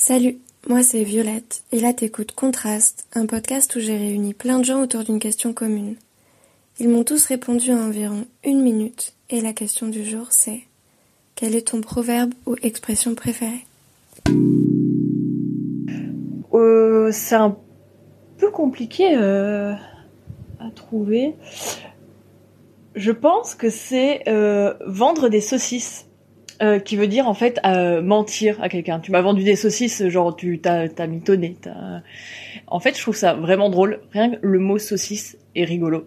Salut, moi c'est Violette, et là t'écoutes Contraste, un podcast où j'ai réuni plein de gens autour d'une question commune. Ils m'ont tous répondu en environ une minute, et la question du jour c'est Quel est ton proverbe ou expression préférée? Euh, C'est un peu compliqué euh, à trouver. Je pense que c'est euh, vendre des saucisses. Euh, qui veut dire en fait euh, mentir à quelqu'un. Tu m'as vendu des saucisses, genre tu t'as t'as mitonné. T'as... En fait, je trouve ça vraiment drôle. Rien que le mot saucisse est rigolo.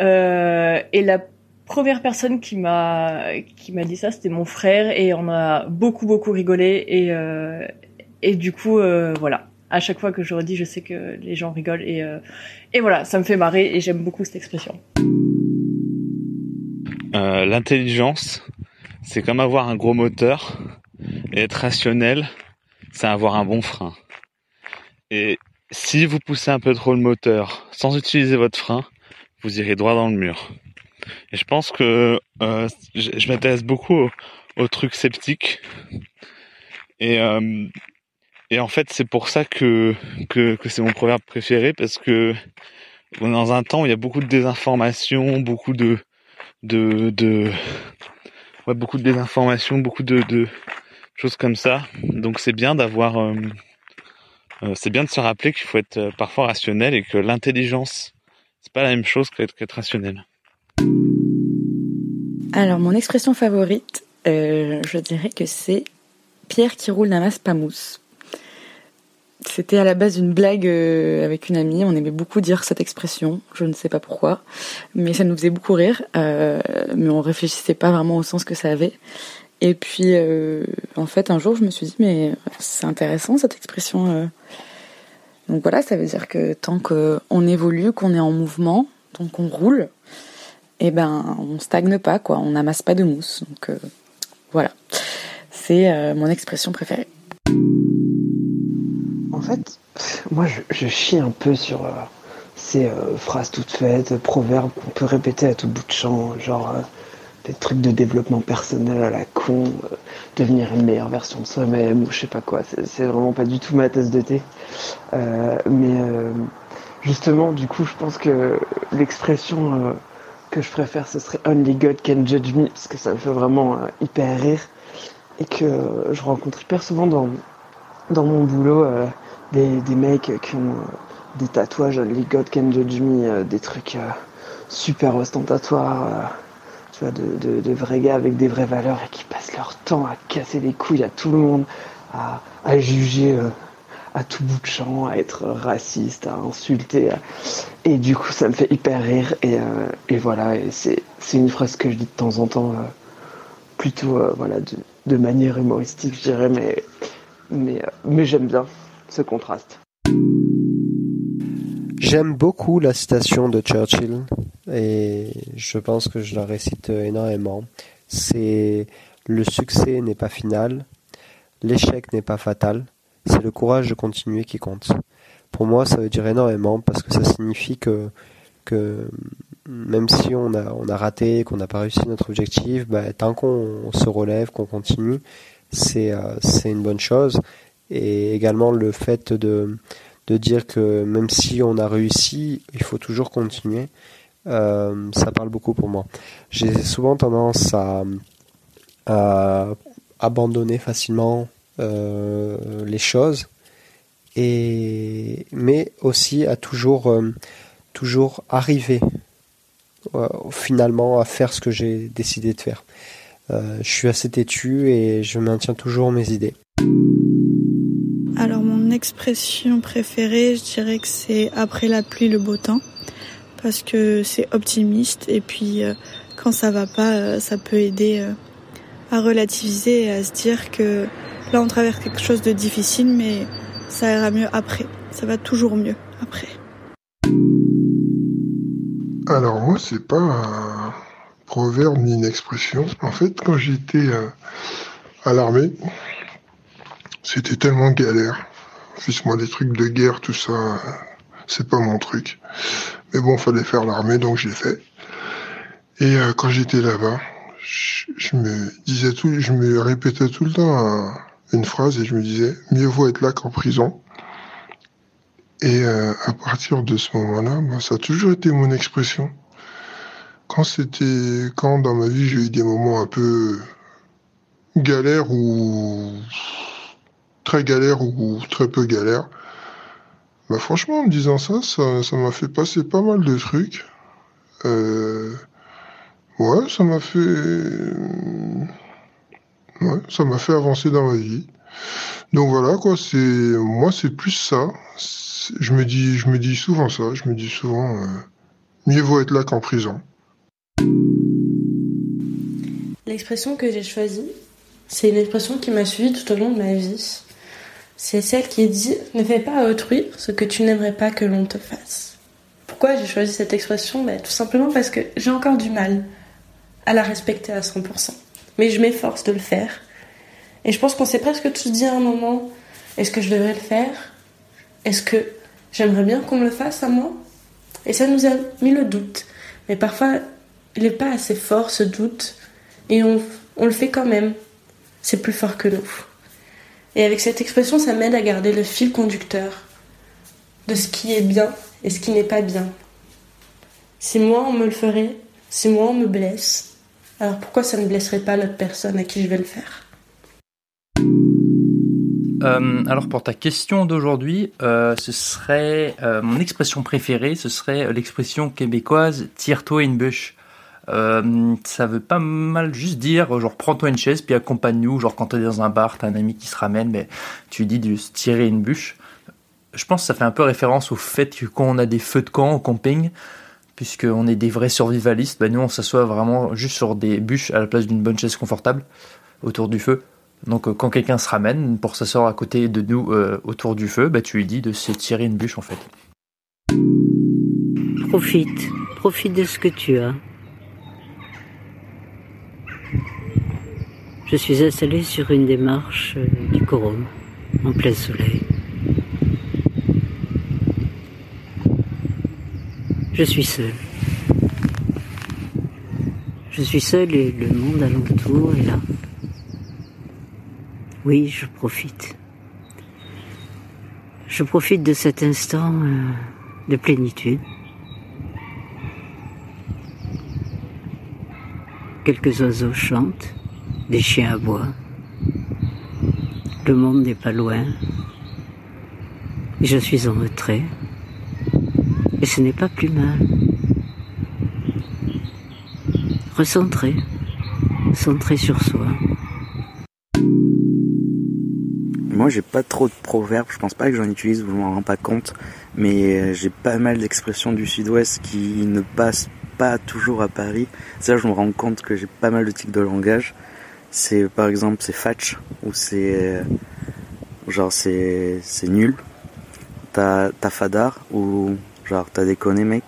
Euh, et la première personne qui m'a qui m'a dit ça, c'était mon frère, et on a beaucoup beaucoup rigolé. Et euh, et du coup, euh, voilà. À chaque fois que je redis, je sais que les gens rigolent et et voilà, ça me fait marrer et j'aime beaucoup cette expression. L'intelligence, c'est comme avoir un gros moteur et être rationnel, c'est avoir un bon frein. Et si vous poussez un peu trop le moteur sans utiliser votre frein, vous irez droit dans le mur. Et je pense que euh, je, m'intéresse beaucoup aux, trucs sceptiques. Et, euh, et en fait, c'est pour ça que, que, que c'est mon proverbe préféré parce que dans un temps où il y a beaucoup de désinformation, beaucoup de, de, de, ouais, beaucoup de désinformation, beaucoup de, choses comme ça. Donc c'est bien d'avoir, euh, euh, c'est bien de se rappeler qu'il faut être euh, parfois rationnel et que l'intelligence, c'est pas la même chose qu'être qu'être rationnel. Alors mon expression favorite, je dirais que c'est Pierre qui roule n'amasse pas mousse. C'était à la base une blague euh, avec une amie. On aimait beaucoup dire cette expression. Je ne sais pas pourquoi, mais ça nous faisait beaucoup rire. Euh, mais on réfléchissait pas vraiment au sens que ça avait. Et puis, euh, en fait, un jour, je me suis dit, mais c'est intéressant cette expression. Donc voilà, ça veut dire que tant qu'on évolue, qu'on est en mouvement, tant qu'on roule, eh ben, on stagne pas, quoi. On n'amasse pas de mousse. Donc voilà, c'est mon expression préférée en fait, moi je, chie un peu sur euh, ces euh, phrases toutes faites, proverbes qu'on peut répéter à tout bout de champ, genre euh, des trucs de développement personnel à la con, devenir une meilleure version de soi-même, ou je sais pas quoi. C'est vraiment pas du tout ma tasse de thé. mais justement, du coup, je pense que l'expression que je préfère, ce serait Only God Can Judge Me, parce que ça me fait vraiment hyper rire. Et que je rencontre hyper souvent dans, dans mon boulot des, des mecs qui ont euh, des tatouages, les God Can Judge euh, des trucs euh, super ostentatoires, tu vois, de, de, vrais gars avec des vraies valeurs et qui passent leur temps à casser les couilles à tout le monde, à, à juger à tout bout de champ, à être raciste, à insulter. Et du coup, ça me fait hyper rire. Et, et voilà, et c'est, c'est une phrase que je dis de temps en temps, plutôt voilà, de, de, manière humoristique, je dirais, mais, mais, mais j'aime bien ce contraste. J'aime beaucoup la citation de Churchill et je pense que je la récite énormément. C'est le succès n'est pas final, l'échec n'est pas fatal, c'est le courage de continuer qui compte. Pour moi, ça veut dire énormément parce que ça signifie que, même si on a, raté, qu'on n'a pas réussi notre objectif, bah, tant qu'on se relève, qu'on continue, c'est euh, une bonne chose et également le fait de, de dire que même si on a réussi, il faut toujours continuer, euh, ça parle beaucoup pour moi. J'ai souvent tendance à, abandonner facilement euh, les choses, et, mais aussi à toujours, euh, toujours arriver finalement à faire ce que j'ai décidé de faire. je suis assez têtu et je maintiens toujours mes idées. Expression préférée, je dirais que c'est après la pluie le beau temps parce que c'est optimiste et puis euh, quand ça va pas, euh, ça peut aider euh, à relativiser et à se dire que là on traverse quelque chose de difficile mais ça ira mieux après. Ça va toujours mieux après. Alors moi c'est pas un proverbe ni une expression. En fait quand j'étais à l'armée, c'était tellement galère. Fils-moi des trucs de guerre, tout ça, c'est pas mon truc. Mais bon, fallait faire l'armée, donc j'ai fait. Et euh, quand j'étais là-bas, je, me disais tout, je me répétais tout le temps une phrase et je me disais mieux vaut être là qu'en prison. Et euh, à partir de ce moment-là, moi, ça a toujours été mon expression. Quand c'était, quand dans ma vie j'ai eu des moments un peu galères ou très galères ou très peu galères, bah franchement en me disant ça, ça, m'a fait passer pas mal de trucs. Euh, ouais, ça m'a fait, ouais, ça m'a fait avancer dans ma vie. Donc voilà quoi, c'est moi c'est plus ça. Je me dis, je me dis souvent ça. Je me dis souvent, euh, mieux vaut être là qu'en prison. L'expression que j'ai choisie, c'est une expression qui m'a suivie tout au long de ma vie. C'est celle qui dit Ne fais pas à autrui ce que tu n'aimerais pas que l'on te fasse. Pourquoi j'ai choisi cette expression? Ben, Tout simplement parce que j'ai encore du mal à la respecter à 100%. Mais je m'efforce de le faire et je pense qu'on s'est presque tous dit à un moment est-ce que je devrais le faire? Est-ce que j'aimerais bien qu'on me le fasse à moi? Et ça nous a mis le doute. Mais parfois, il n'est pas assez fort ce doute et on, on le fait quand même. C'est plus fort que nous. Et avec cette expression, ça m'aide à garder le fil conducteur de ce qui est bien et ce qui n'est pas bien. Si moi on me le ferait, si moi on me blesse, alors pourquoi ça ne blesserait pas l'autre personne à qui je vais le faire? Euh, alors pour ta question d'aujourd'hui, euh, ce serait euh, mon expression préférée, ce serait l'expression québécoise tire-toi une bûche. Ça veut pas mal juste dire genre prends-toi une chaise puis accompagne-nous genre quand t'es dans un bar t'as un ami qui se ramène mais tu dis de se tirer une bûche. Je pense que ça fait un peu référence au fait que quand on a des feux de camp au camping puisqu'on est des vrais survivalistes, bah nous on s'assoit vraiment juste sur des bûches à la place d'une bonne chaise confortable autour du feu. Donc euh, quand quelqu'un se ramène pour s'asseoir à côté de nous euh, autour du feu, bah, tu lui dis de se tirer une bûche en fait. Profite, profite de ce que tu as. Je suis installée sur une des marches euh, du Corum, en plein soleil. Je suis seule. Je suis seule et le monde alentour est là. Oui, je profite. Je profite de cet instant euh, de plénitude. Quelques oiseaux chantent, des chiens aboient. Le monde n'est pas loin. Je suis en retrait. Et ce n'est pas plus mal. Recentrer, centrer sur soi. Moi, j'ai pas trop de proverbes. Je pense pas que j'en utilise, vous m'en rendez pas compte. Mais euh, j'ai pas mal d'expressions du sud-ouest qui ne passent pas toujours à Paris. Ça, je me rends compte que j'ai pas mal de tics de langage. C'est, par exemple, c'est fatch, ou c'est, genre, c'est, c'est nul. T'as, t'as fadar, ou genre, t'as déconné, mec.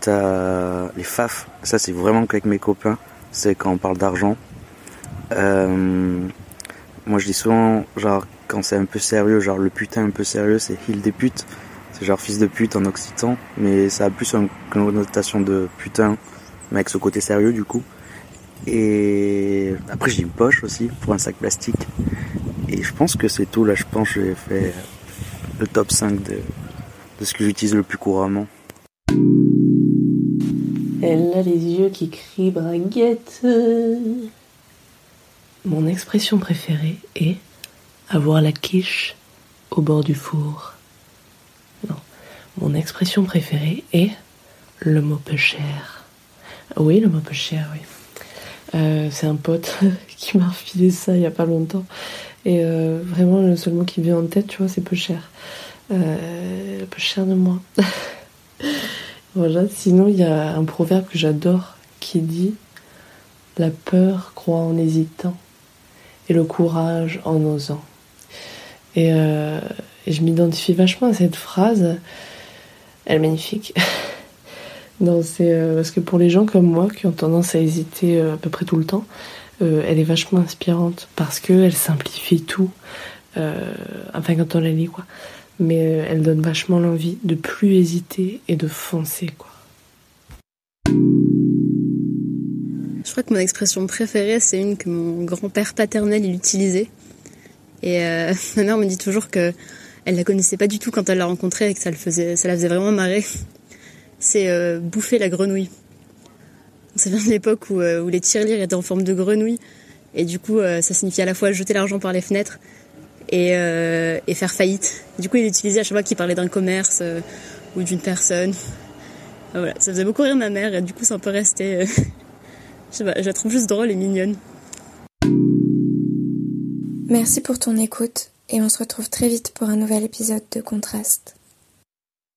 T'as les faf. Ça, c'est vraiment qu'avec mes copains. C'est quand on parle d'argent. Euh, moi, je dis souvent, genre, quand c'est un peu sérieux, genre le putain un peu sérieux, c'est hill des putes. C'est genre fils de pute en occitan, mais ça a plus une connotation de putain, mais avec ce côté sérieux du coup. Et après j'ai une poche aussi pour un sac plastique. Et je pense que c'est tout. Là, je pense que j'ai fait le top 5 de, de ce que j'utilise le plus couramment. Elle a les yeux qui crient braguette. Mon expression préférée est avoir la quiche au bord du four. Non, mon expression préférée est le mot peu cher. Oui, le mot peu cher, oui. Euh, c'est un pote qui m'a refilé ça il y a pas longtemps. Et euh, vraiment, le seul mot qui vient en tête, tu vois, c'est peu cher. Euh, peu cher de moi. voilà, sinon, il y a un proverbe que j'adore qui dit La peur croit en hésitant et le courage en osant. Euh, et, je m'identifie vachement à cette phrase. Elle est magnifique. non, c'est euh, parce que pour les gens comme moi qui ont tendance à hésiter euh, à peu près tout le temps, elle est vachement inspirante parce qu'elle simplifie tout. enfin, quand on la lit, quoi. Mais elle donne vachement l'envie de plus hésiter et de foncer, quoi. Je crois que mon expression préférée, c'est une que mon grand-père paternel il utilisait Et euh, ma mère me dit toujours que elle la connaissait pas du tout quand elle l'a rencontrée et que ça, le ça la faisait vraiment marrer. C'est euh, bouffer la grenouille. Ça vient de l'époque où, euh, où les tirelires étaient en forme de grenouille. Et du coup, euh, ça signifiait à la fois jeter l'argent par les fenêtres et, faire faillite. Du coup, il utilisait à chaque fois qu'il parlait d'un commerce ou d'une personne. Ah, Voilà, ça faisait beaucoup rire ma mère et du coup, c'est un peu resté. je la trouve juste drôle et mignonne. Merci pour ton écoute et on se retrouve très vite pour un nouvel épisode de Contraste.